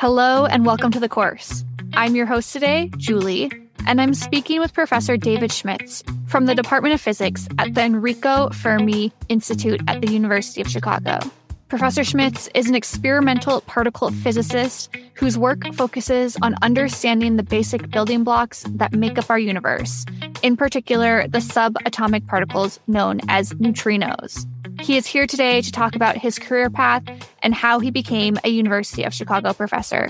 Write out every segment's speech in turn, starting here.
Hello and welcome to the course. I'm your host today, Julie, and I'm speaking with Professor David Schmitz from the Department of Physics at the Enrico Fermi Institute at the University of Chicago. Professor Schmitz is an experimental particle physicist whose work focuses on understanding the basic building blocks that make up our universe, in particular, the subatomic particles known as neutrinos. He is here today to talk about his career path and how he became a University of Chicago professor.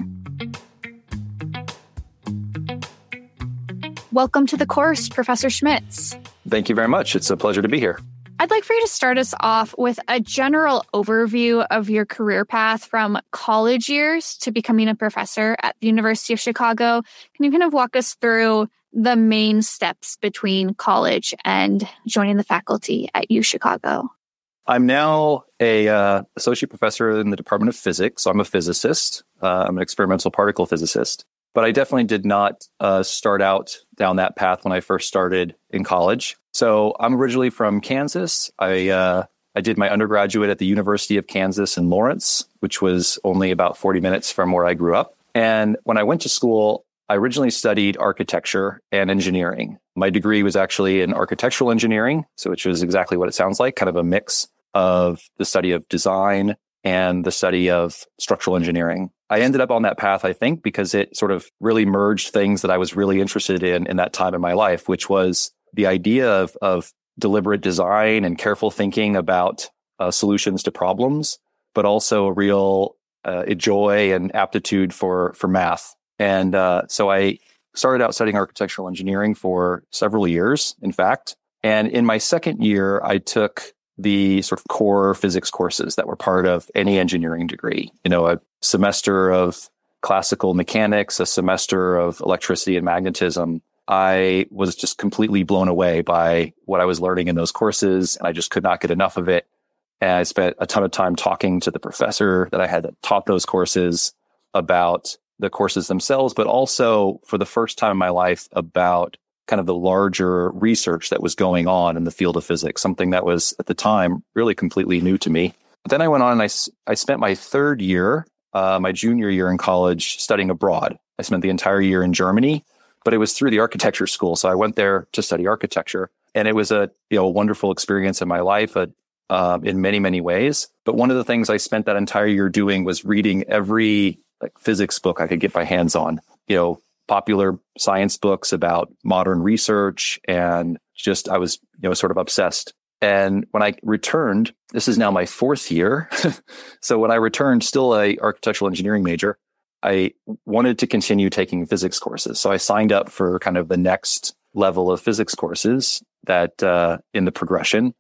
Welcome to the course, Professor Schmitz. Thank you very much. It's a pleasure to be here. I'd like for you to start us off with a general overview of your career path from college years to becoming a professor at the University of Chicago. Can you kind of walk us through the main steps between college and joining the faculty at U Chicago? I'm now a uh, associate professor in the Department of Physics. So I'm a physicist. Uh, I'm an experimental particle physicist. But I definitely did not uh, start out down that path when I first started in college. So I'm originally from Kansas. I uh, I did my undergraduate at the University of Kansas in Lawrence, which was only about 40 minutes from where I grew up. And when I went to school, I originally studied architecture and engineering. My degree was actually in architectural engineering, so which was exactly what it sounds like, kind of a mix of the study of design and the study of structural engineering. I ended up on that path, I think, because it sort of really merged things that I was really interested in in that time in my life, which was the idea of, of deliberate design and careful thinking about uh, solutions to problems, but also a real uh, joy and aptitude for for math. And uh, so I started out studying architectural engineering for several years, in fact. And in my second year, I took the sort of core physics courses that were part of any engineering degree. You know, a semester of classical mechanics, a semester of electricity and magnetism. I was just completely blown away by what I was learning in those courses, and I just could not get enough of it. And I spent a ton of time talking to the professor that I had taught those courses about the courses themselves, but also for the first time in my life about kind of the larger research that was going on in the field of physics, something that was at the time really completely new to me. But then I went on and I, I spent my third year, uh, my junior year in college, studying abroad. I spent the entire year in Germany, but it was through the architecture school. So I went there to study architecture. And it was a you know a wonderful experience in my life uh, in many many ways. But one of the things I spent that entire year doing was reading every like physics book I could get my hands on. You know, popular science books about modern research and just I was, you know, sort of obsessed. And when I returned, this is now my fourth year. so when I returned, still a architectural engineering major, I wanted to continue taking physics courses. So I signed up for kind of the next level of physics courses that uh, in the progression,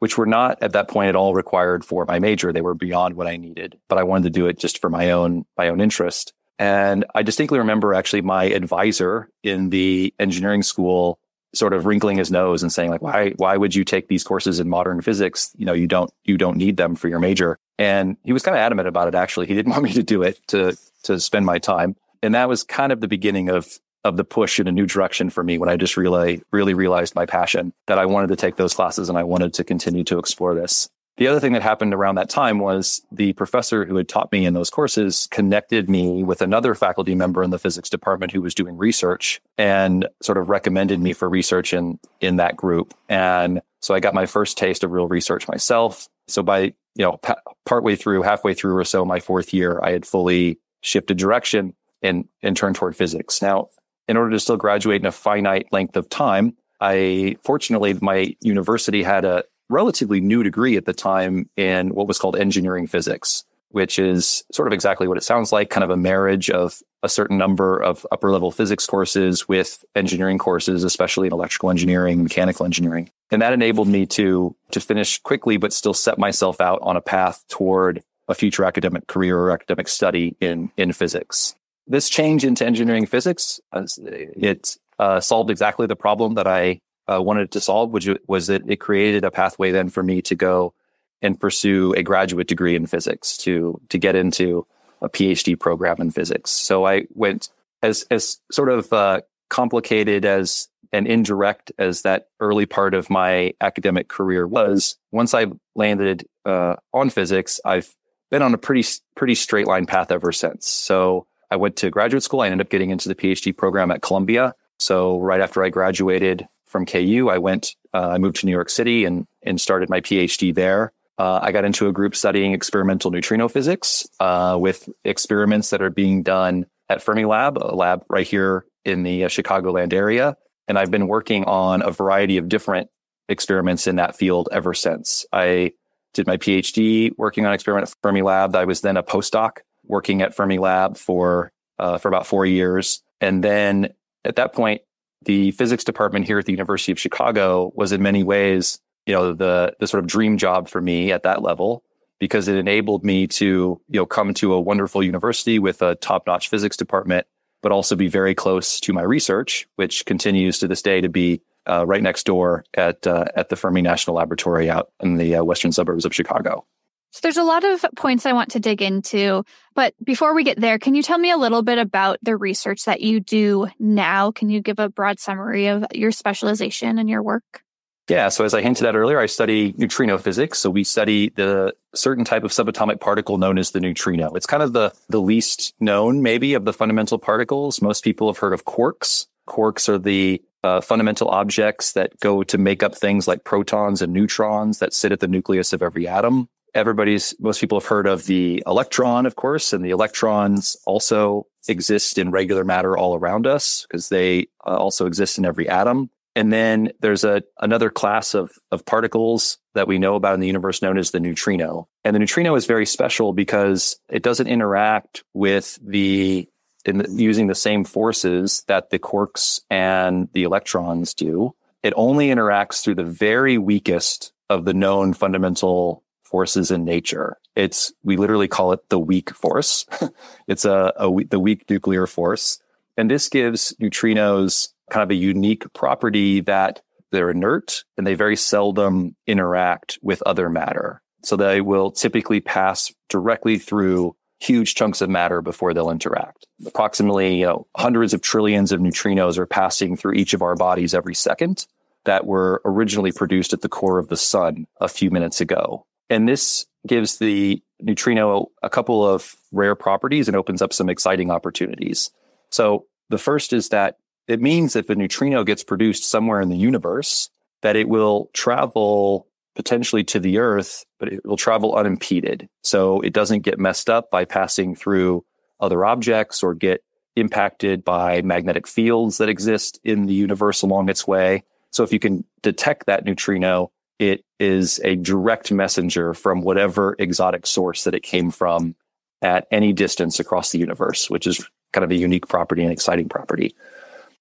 which were not at that point at all required for my major. They were beyond what I needed, but I wanted to do it just for my own my own interest. And I distinctly remember actually my advisor in the engineering school sort of wrinkling his nose and saying like, why, why would you take these courses in modern physics? You know, you don't, you don't need them for your major. And he was kind of adamant about it. Actually, he didn't want me to do it to, to spend my time. And that was kind of the beginning of, of the push in a new direction for me when I just really, really realized my passion that I wanted to take those classes and I wanted to continue to explore this. The other thing that happened around that time was the professor who had taught me in those courses connected me with another faculty member in the physics department who was doing research and sort of recommended me for research in, in that group. And so I got my first taste of real research myself. So by, you know, pa- partway through, halfway through or so my fourth year, I had fully shifted direction and, and turned toward physics. Now, in order to still graduate in a finite length of time, I fortunately, my university had a, relatively new degree at the time in what was called engineering physics, which is sort of exactly what it sounds like, kind of a marriage of a certain number of upper level physics courses with engineering courses, especially in electrical engineering, mechanical engineering. And that enabled me to, to finish quickly, but still set myself out on a path toward a future academic career or academic study in, in physics. This change into engineering physics, it uh, solved exactly the problem that I uh, wanted to solve, which was that it created a pathway then for me to go and pursue a graduate degree in physics to to get into a PhD program in physics. So I went as as sort of uh, complicated as and indirect as that early part of my academic career was. Once I landed uh, on physics, I've been on a pretty pretty straight line path ever since. So I went to graduate school. I ended up getting into the PhD program at Columbia. So right after I graduated from KU, I went, uh, I moved to New York City and, and started my PhD there. Uh, I got into a group studying experimental neutrino physics uh, with experiments that are being done at Fermilab, a lab right here in the uh, Chicagoland area. And I've been working on a variety of different experiments in that field ever since. I did my PhD working on experiment at Fermilab. I was then a postdoc working at Fermilab for uh, for about four years, and then at that point, the physics department here at the University of Chicago was in many ways, you know, the the sort of dream job for me at that level because it enabled me to, you know, come to a wonderful university with a top-notch physics department, but also be very close to my research, which continues to this day to be uh, right next door at uh, at the Fermi National Laboratory out in the uh, western suburbs of Chicago. So there's a lot of points I want to dig into, but before we get there, can you tell me a little bit about the research that you do now? Can you give a broad summary of your specialization and your work? Yeah, so as I hinted at earlier, I study neutrino physics. So we study the certain type of subatomic particle known as the neutrino. It's kind of the the least known maybe of the fundamental particles. Most people have heard of quarks. Quarks are the uh, fundamental objects that go to make up things like protons and neutrons that sit at the nucleus of every atom. Everybody's, most people have heard of the electron, of course, and the electrons also exist in regular matter all around us because they uh, also exist in every atom. And then there's a another class of of particles that we know about in the universe known as the neutrino. And the neutrino is very special because it doesn't interact with the in the, using the same forces that the quarks and the electrons do. It only interacts through the very weakest of the known fundamental forces in nature. It's, we literally call it the weak force. it's a, a, the weak nuclear force. And this gives neutrinos kind of a unique property that they're inert and they very seldom interact with other matter. So they will typically pass directly through huge chunks of matter before they'll interact. Approximately, you know, hundreds of trillions of neutrinos are passing through each of our bodies every second that were originally produced at the core of the sun a few minutes ago. And this gives the neutrino a couple of rare properties and opens up some exciting opportunities. So the first is that it means if a neutrino gets produced somewhere in the universe, that it will travel potentially to the earth, but it will travel unimpeded. So it doesn't get messed up by passing through other objects or get impacted by magnetic fields that exist in the universe along its way. So if you can detect that neutrino, it is a direct messenger from whatever exotic source that it came from at any distance across the universe, which is kind of a unique property and exciting property.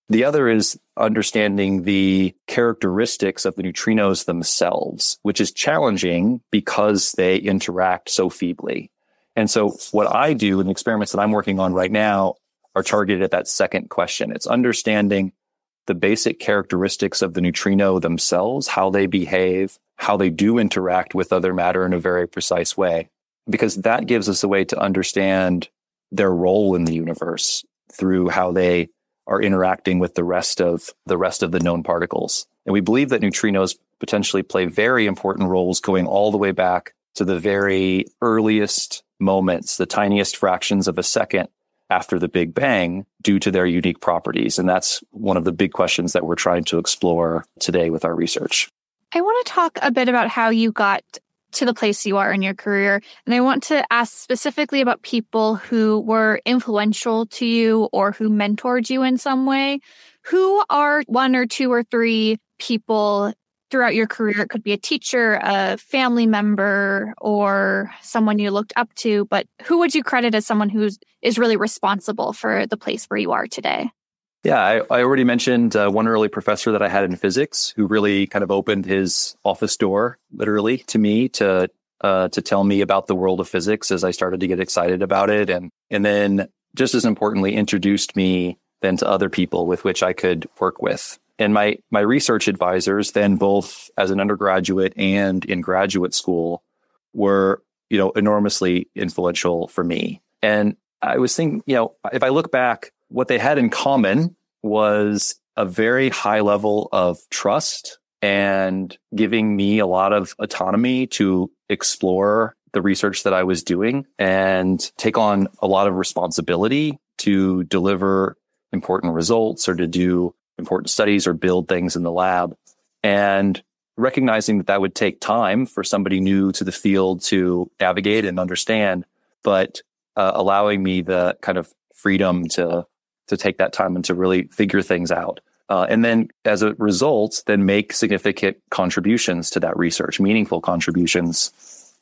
The other is understanding the characteristics of the neutrinos themselves, which is challenging because they interact so feebly. And so what I do in the experiments that I'm working on right now are targeted at that second question. It's understanding the basic characteristics of the neutrino themselves, how they behave, how they do interact with other matter in a very precise way, because that gives us a way to understand their role in the universe through how they are interacting with the rest of the rest of the known particles. And we believe that neutrinos potentially play very important roles going all the way back to the very earliest moments, the tiniest fractions of a second after the Big Bang due to their unique properties. And that's one of the big questions that we're trying to explore today with our research. I want to talk a bit about how you got to the place you are in your career. And I want to ask specifically about people who were influential to you or who mentored you in some way. Who are one or two or three people throughout your career? It could be a teacher, a family member, or someone you looked up to, but who would you credit as someone who is really responsible for the place where you are today? Yeah, I, I already mentioned uh, one early professor that I had in physics who really kind of opened his office door, literally, to me to uh, to tell me about the world of physics as I started to get excited about it, and and then just as importantly, introduced me then to other people with which I could work with. And my my research advisors, then both as an undergraduate and in graduate school, were you know enormously influential for me. And I was thinking, you know, if I look back what they had in common was a very high level of trust and giving me a lot of autonomy to explore the research that I was doing and take on a lot of responsibility to deliver important results or to do important studies or build things in the lab. And recognizing that that would take time for somebody new to the field to navigate and understand, but uh, allowing me the kind of freedom to to take that time and to really figure things out. Uh, and then as a result, then make significant contributions to that research, meaningful contributions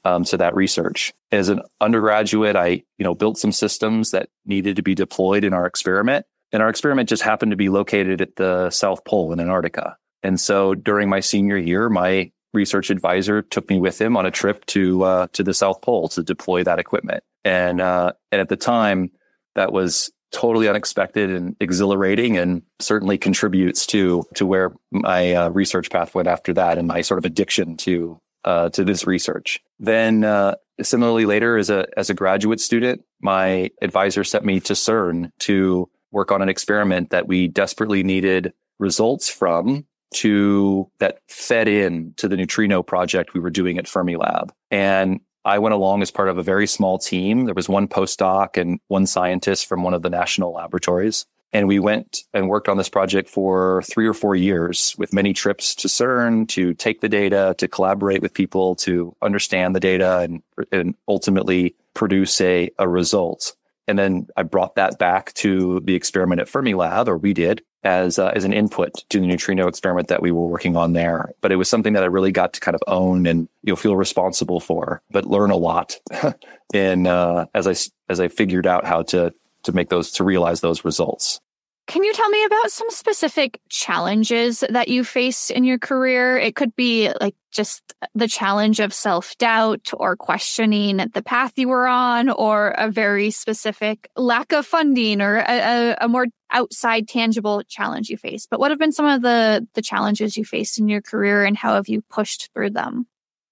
um, to that research. As an undergraduate, I you know built some systems that needed to be deployed in our experiment, and our experiment just happened to be located at the South Pole in Antarctica. And so during my senior year, my research advisor took me with him on a trip to uh, to the South Pole to deploy that equipment. And uh, and at the time, that was totally unexpected and exhilarating, and certainly contributes to to where my uh, research path went after that, and my sort of addiction to uh, to this research. Then, uh, similarly, later as a as a graduate student, my advisor sent me to CERN to work on an experiment that we desperately needed results from to that fed in to the neutrino project we were doing at Fermilab. And I went along as part of a very small team. There was one postdoc and one scientist from one of the national laboratories. And we went and worked on this project for three or four years with many trips to CERN to take the data, to collaborate with people, to understand the data and, and ultimately produce a, a result. And then I brought that back to the experiment at Fermilab, or we did, as uh, as an input to the neutrino experiment that we were working on there. But it was something that I really got to kind of own and you know feel responsible for, but learn a lot in uh, as I as I figured out how to to make those to realize those results. Can you tell me about some specific challenges that you faced in your career? It could be like just the challenge of self doubt or questioning the path you were on, or a very specific lack of funding or a, a, more outside tangible challenge you faced. But what have been some of the, the challenges you faced in your career and how have you pushed through them?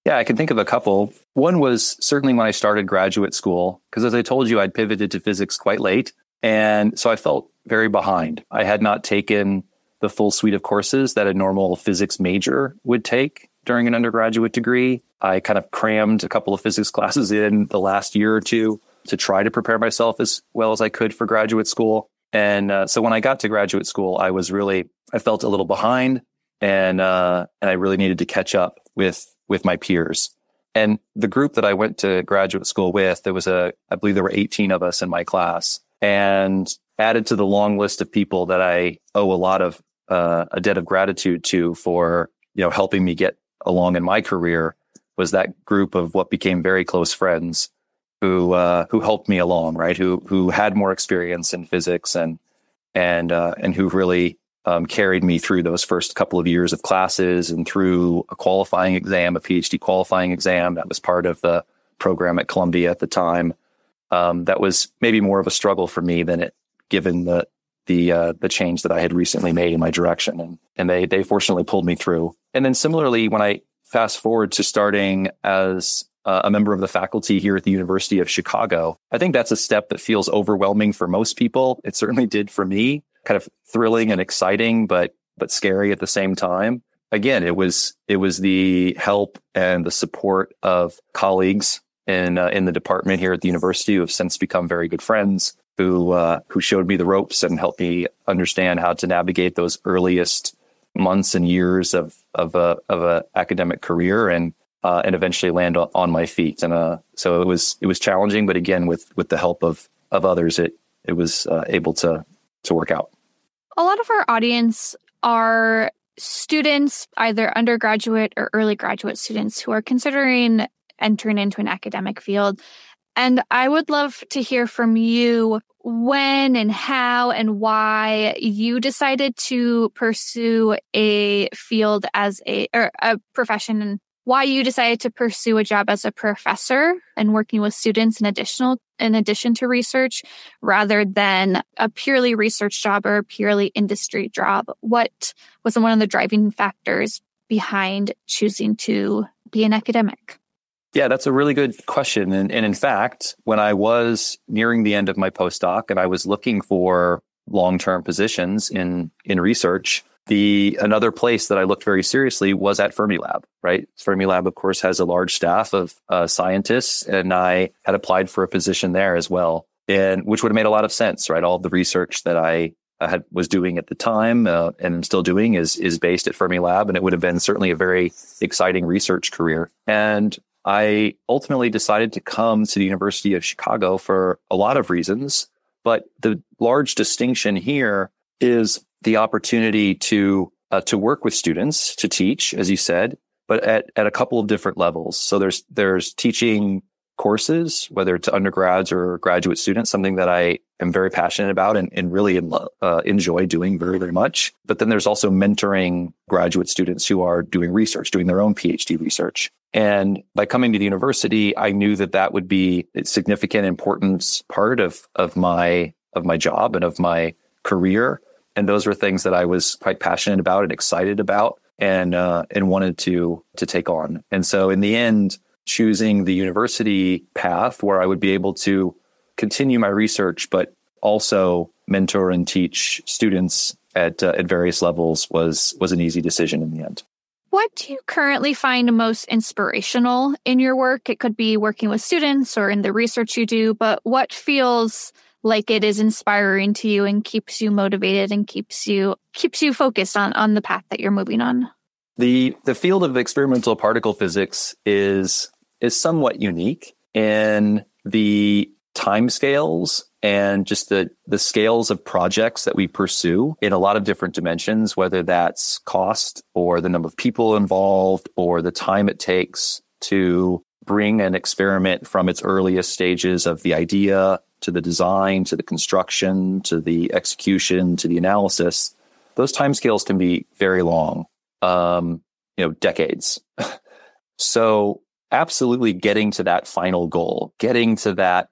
Yeah, I can think of a couple. One was certainly when I started graduate school, because as I told you, I'd pivoted to physics quite late. And so I felt very behind. I had not taken the full suite of courses that a normal physics major would take during an undergraduate degree. I kind of crammed a couple of physics classes in the last year or two to try to prepare myself as well as I could for graduate school. And uh, so when I got to graduate school, I was really, I felt a little behind and, uh, and I really needed to catch up with, with my peers. And the group that I went to graduate school with, there was a, I believe there were 18 of us in my class and added to the long list of people that I owe a lot of uh, a debt of gratitude to for you know helping me get along in my career was that group of what became very close friends who uh, who helped me along, right? Who who had more experience in physics and and uh, and who really um, carried me through those first couple of years of classes and through a qualifying exam, a PhD qualifying exam that was part of the program at Columbia at the time. Um, that was maybe more of a struggle for me than it given the the uh, the change that I had recently made in my direction, and and they they fortunately pulled me through. And then similarly, when I fast forward to starting as uh, a member of the faculty here at the University of Chicago, I think that's a step that feels overwhelming for most people. It certainly did for me. Kind of thrilling and exciting, but but scary at the same time. Again, it was it was the help and the support of colleagues in uh, in the department here at the university who have since become very good friends who uh, who showed me the ropes and helped me understand how to navigate those earliest months and years of of a of a academic career and uh, and eventually land on my feet. And uh, so it was it was challenging, but again, with with the help of of others, it it was uh, able to to work out. A lot of our audience are students, either undergraduate or early graduate students, who are considering entering into an academic field. And I would love to hear from you when and how and why you decided to pursue a field as a or a profession and why you decided to pursue a job as a professor and working with students in additional in addition to research rather than a purely research job or a purely industry job what was one of the driving factors behind choosing to be an academic yeah, that's a really good question. And, and in fact, when I was nearing the end of my postdoc and I was looking for long-term positions in, in research, the another place that I looked very seriously was at Fermilab, right? Fermilab, of course, has a large staff of uh, scientists, and I had applied for a position there as well. and which would have made a lot of sense, right? All the research that I had was doing at the time uh, and still doing is is based at Fermilab, and it would have been certainly a very exciting research career. And I ultimately decided to come to the University of Chicago for a lot of reasons, but the large distinction here is the opportunity to uh, to work with students, to teach, as you said, but at, at a couple of different levels. So there's there's teaching courses, whether it's undergrads or graduate students, something that I am very passionate about and, and really uh, enjoy doing very, very much. But then there's also mentoring graduate students who are doing research, doing their own PhD research. And by coming to the university, I knew that that would be a significant importance part of, of my, of my job and of my career. And those were things that I was quite passionate about and excited about and, uh, and wanted to, to take on. And so in the end, choosing the university path where I would be able to continue my research, but also mentor and teach students at uh, at various levels was was an easy decision in the end. What do you currently find most inspirational in your work? It could be working with students or in the research you do, but what feels like it is inspiring to you and keeps you motivated and keeps you keeps you focused on on the path that you're moving on? The the field of experimental particle physics is is somewhat unique in the timescales and just the the scales of projects that we pursue in a lot of different dimensions, whether that's cost or the number of people involved or the time it takes to bring an experiment from its earliest stages of the idea to the design to the construction to the execution to the analysis. Those time scales can be very long um, you know, decades. so absolutely getting to that final goal, getting to that,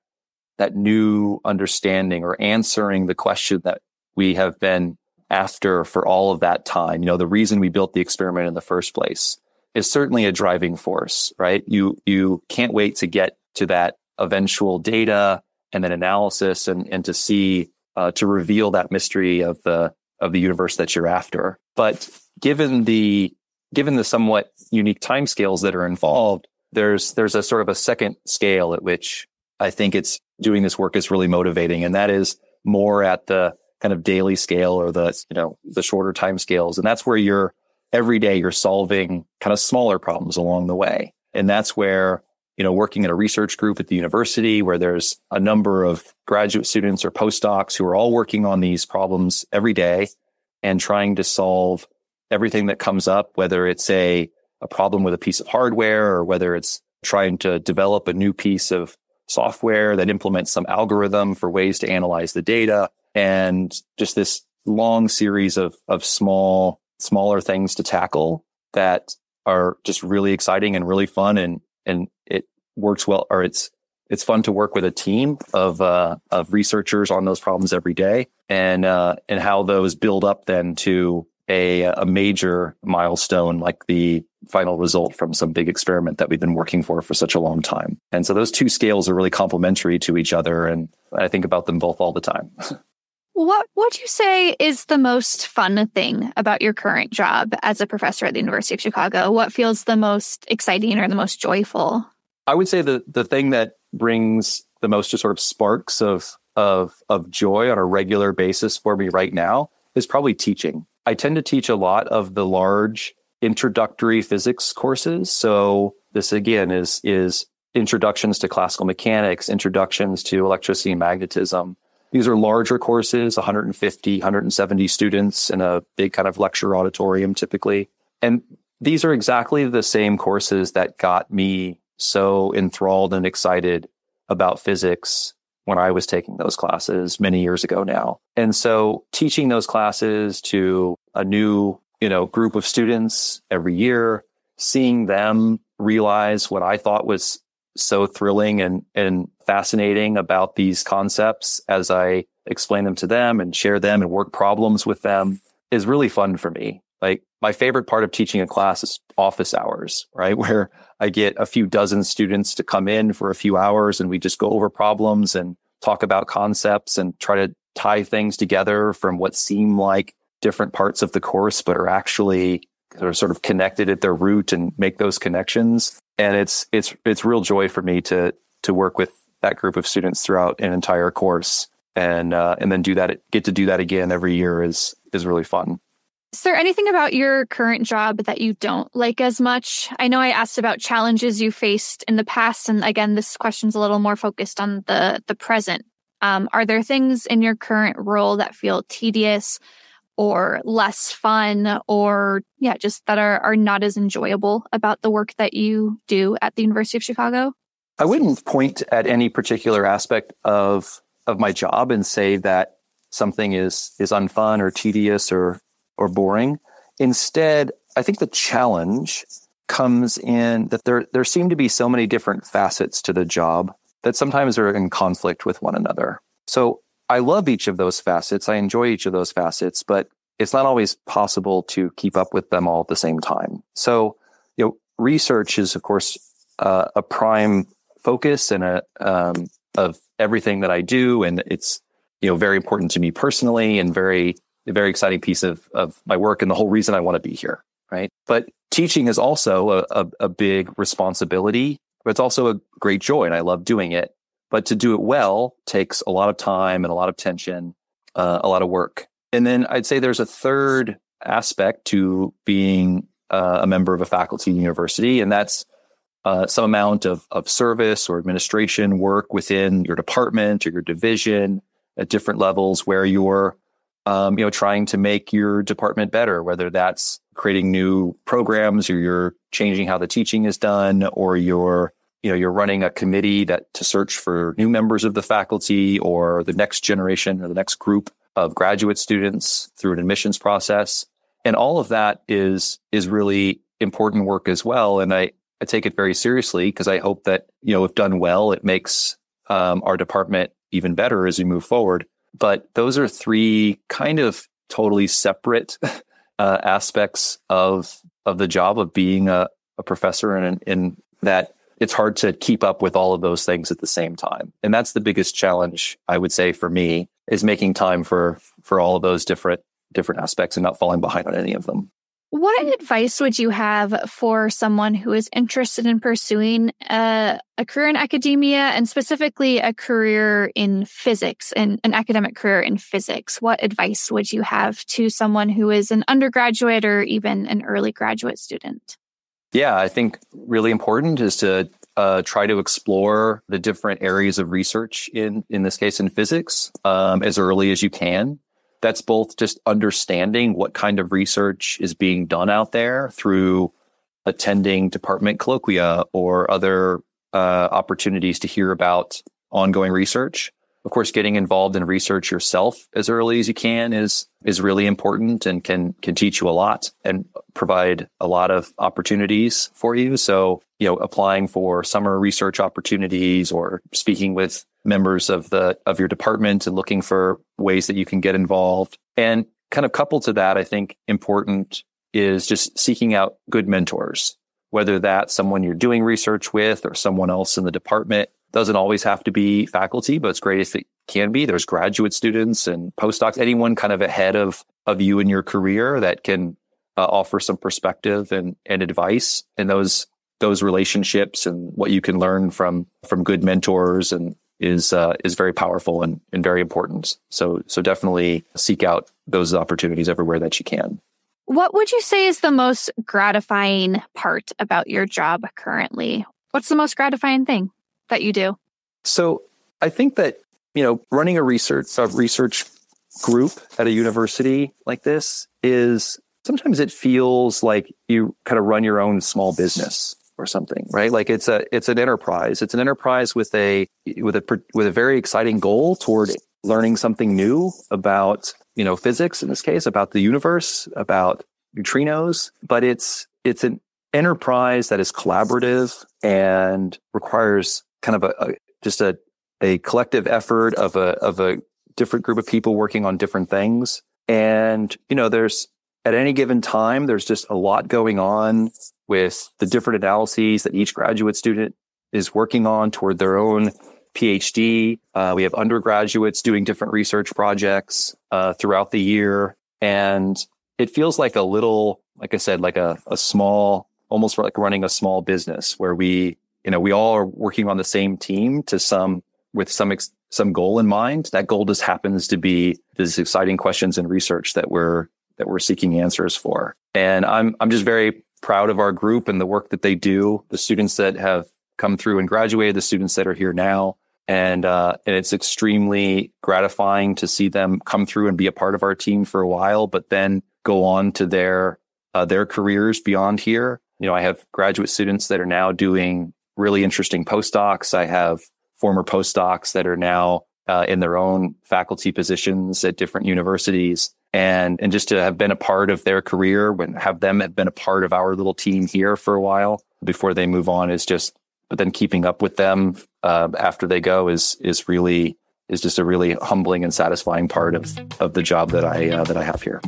that new understanding or answering the question that we have been after for all of that time. You know, the reason we built the experiment in the first place is certainly a driving force, right? You, you can't wait to get to that eventual data and then analysis and, and to see, uh, to reveal that mystery of the, of the universe that you're after. But given the given the somewhat unique timescales that are involved, there's there's a sort of a second scale at which I think it's doing this work is really motivating, and that is more at the kind of daily scale or the you know the shorter time scales, and that's where you're every day you're solving kind of smaller problems along the way, and that's where you know working at a research group at the university where there's a number of graduate students or postdocs who are all working on these problems every day and trying to solve everything that comes up, whether it's a, a problem with a piece of hardware or whether it's trying to develop a new piece of software that implements some algorithm for ways to analyze the data and just this long series of, of small, smaller things to tackle that are just really exciting and really fun. And, and it works well, or it's, it's fun to work with a team of, uh, of researchers on those problems every day and, uh, and how those build up then to a, a major milestone like the final result from some big experiment that we've been working for for such a long time. And so those two scales are really complementary to each other. And I think about them both all the time. what what would you say is the most fun thing about your current job as a professor at the University of Chicago? What feels the most exciting or the most joyful? I would say the, the thing that brings the most just sort of sparks of, of, of joy on a regular basis for me right now is probably teaching. I tend to teach a lot of the large introductory physics courses. So this again is, is introductions to classical mechanics, introductions to electricity and magnetism. These are larger courses, 150, 170 students in a big kind of lecture auditorium typically. And these are exactly the same courses that got me so enthralled and excited about physics when I was taking those classes many years ago now. And so teaching those classes to a new, you know, group of students every year, seeing them realize what I thought was so thrilling and, and fascinating about these concepts as I explain them to them and share them and work problems with them is really fun for me. Like my favorite part of teaching a class is office hours, right? Where I get a few dozen students to come in for a few hours and we just go over problems and talk about concepts and try to tie things together from what seem like different parts of the course, but are actually sort of connected at their root and make those connections. And it's, it's, it's real joy for me to, to work with that group of students throughout an entire course and uh, and then do that get to do that again every year is is really fun. Is there anything about your current job that you don't like as much? I know I asked about challenges you faced in the past, and again, this question's a little more focused on the the present. Um, are there things in your current role that feel tedious or less fun, or yeah, just that are are not as enjoyable about the work that you do at the University of Chicago? I wouldn't point at any particular aspect of of my job and say that something is is unfun or tedious or or boring. Instead, I think the challenge comes in that there there seem to be so many different facets to the job that sometimes are in conflict with one another. So I love each of those facets. I enjoy each of those facets, but it's not always possible to keep up with them all at the same time. So, you know, research is of course uh, a prime focus and a um, of everything that I do, and it's you know very important to me personally and very a very exciting piece of, of my work and the whole reason I want to be here. Right. But teaching is also a, a, a big responsibility, but it's also a great joy and I love doing it. But to do it well takes a lot of time and a lot of tension, uh, a lot of work. And then I'd say there's a third aspect to being uh, a member of a faculty university, and that's uh, some amount of, of service or administration work within your department or your division at different levels where you're um, you know, trying to make your department better, whether that's creating new programs or you're changing how the teaching is done or you're, you know, you're running a committee that to search for new members of the faculty or the next generation or the next group of graduate students through an admissions process. And all of that is, is really important work as well. And I, I take it very seriously because I hope that, you know, if done well, it makes um, our department even better as we move forward. But those are three kind of totally separate uh, aspects of of the job of being a, a professor, and in that it's hard to keep up with all of those things at the same time. And that's the biggest challenge I would say for me is making time for for all of those different different aspects and not falling behind on any of them. What advice would you have for someone who is interested in pursuing a, a, career in academia and specifically a career in physics and an academic career in physics? What advice would you have to someone who is an undergraduate or even an early graduate student? Yeah, I think really important is to uh, try to explore the different areas of research in, in this case, in physics um, as early as you can that's both just understanding what kind of research is being done out there through attending department colloquia or other uh, opportunities to hear about ongoing research. Of course, getting involved in research yourself as early as you can is is really important and can can teach you a lot and provide a lot of opportunities for you. So, you know, applying for summer research opportunities or speaking with members of the of your department and looking for ways that you can get involved. And kind of coupled to that, I think important is just seeking out good mentors, whether that's someone you're doing research with or someone else in the department. Doesn't always have to be faculty, but it's great if it can be. There's graduate students and postdocs, anyone kind of ahead of of you in your career that can uh, offer some perspective and and advice. And those those relationships and what you can learn from from good mentors and is uh, is very powerful and, and very important. So so definitely seek out those opportunities everywhere that you can. What would you say is the most gratifying part about your job currently? What's the most gratifying thing that you do? So I think that you know running a research a research group at a university like this is sometimes it feels like you kind of run your own small business or something, right? Like it's a it's an enterprise. It's an enterprise with a with a with a very exciting goal toward learning something new about you know physics in this case, about the universe, about neutrinos. But it's it's an enterprise that is collaborative and requires kind of a, a just a a collective effort of a of a different group of people working on different things. And you know, there's at any given time, there's just a lot going on with the different analyses that each graduate student is working on toward their own PhD. Uh, we have undergraduates doing different research projects uh, throughout the year. And it feels like a little, like I said, like a, a small, almost like running a small business where we, you know, we all are working on the same team to some with some ex- some goal in mind. That goal just happens to be these exciting questions and research that we're that we're seeking answers for. And I'm I'm just very proud of our group and the work that they do. The students that have come through and graduated, the students that are here now, and uh, and it's extremely gratifying to see them come through and be a part of our team for a while, but then go on to their uh, their careers beyond here. You know, I have graduate students that are now doing really interesting postdocs. I have former postdocs that are now uh, in their own faculty positions at different universities. And, and just to have been a part of their career, when have them have been a part of our little team here for a while before they move on is just, but then keeping up with them uh, after they go is, is really, is just a really humbling and satisfying part of, of the job that I, uh, that I have here.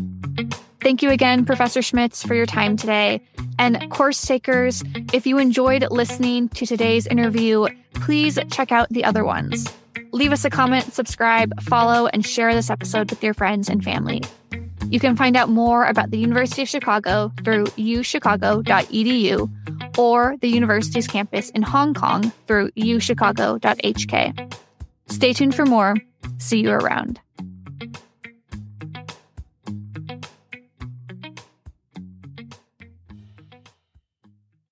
Thank you again, Professor Schmitz, for your time today. And course takers, if you enjoyed listening to today's interview, please check out the other ones. Leave us a comment, subscribe, follow, and share this episode with your friends and family. You can find out more about the University of Chicago through uchicago.edu or the university's campus in Hong Kong through uchicago.hk. Stay tuned for more. See you around.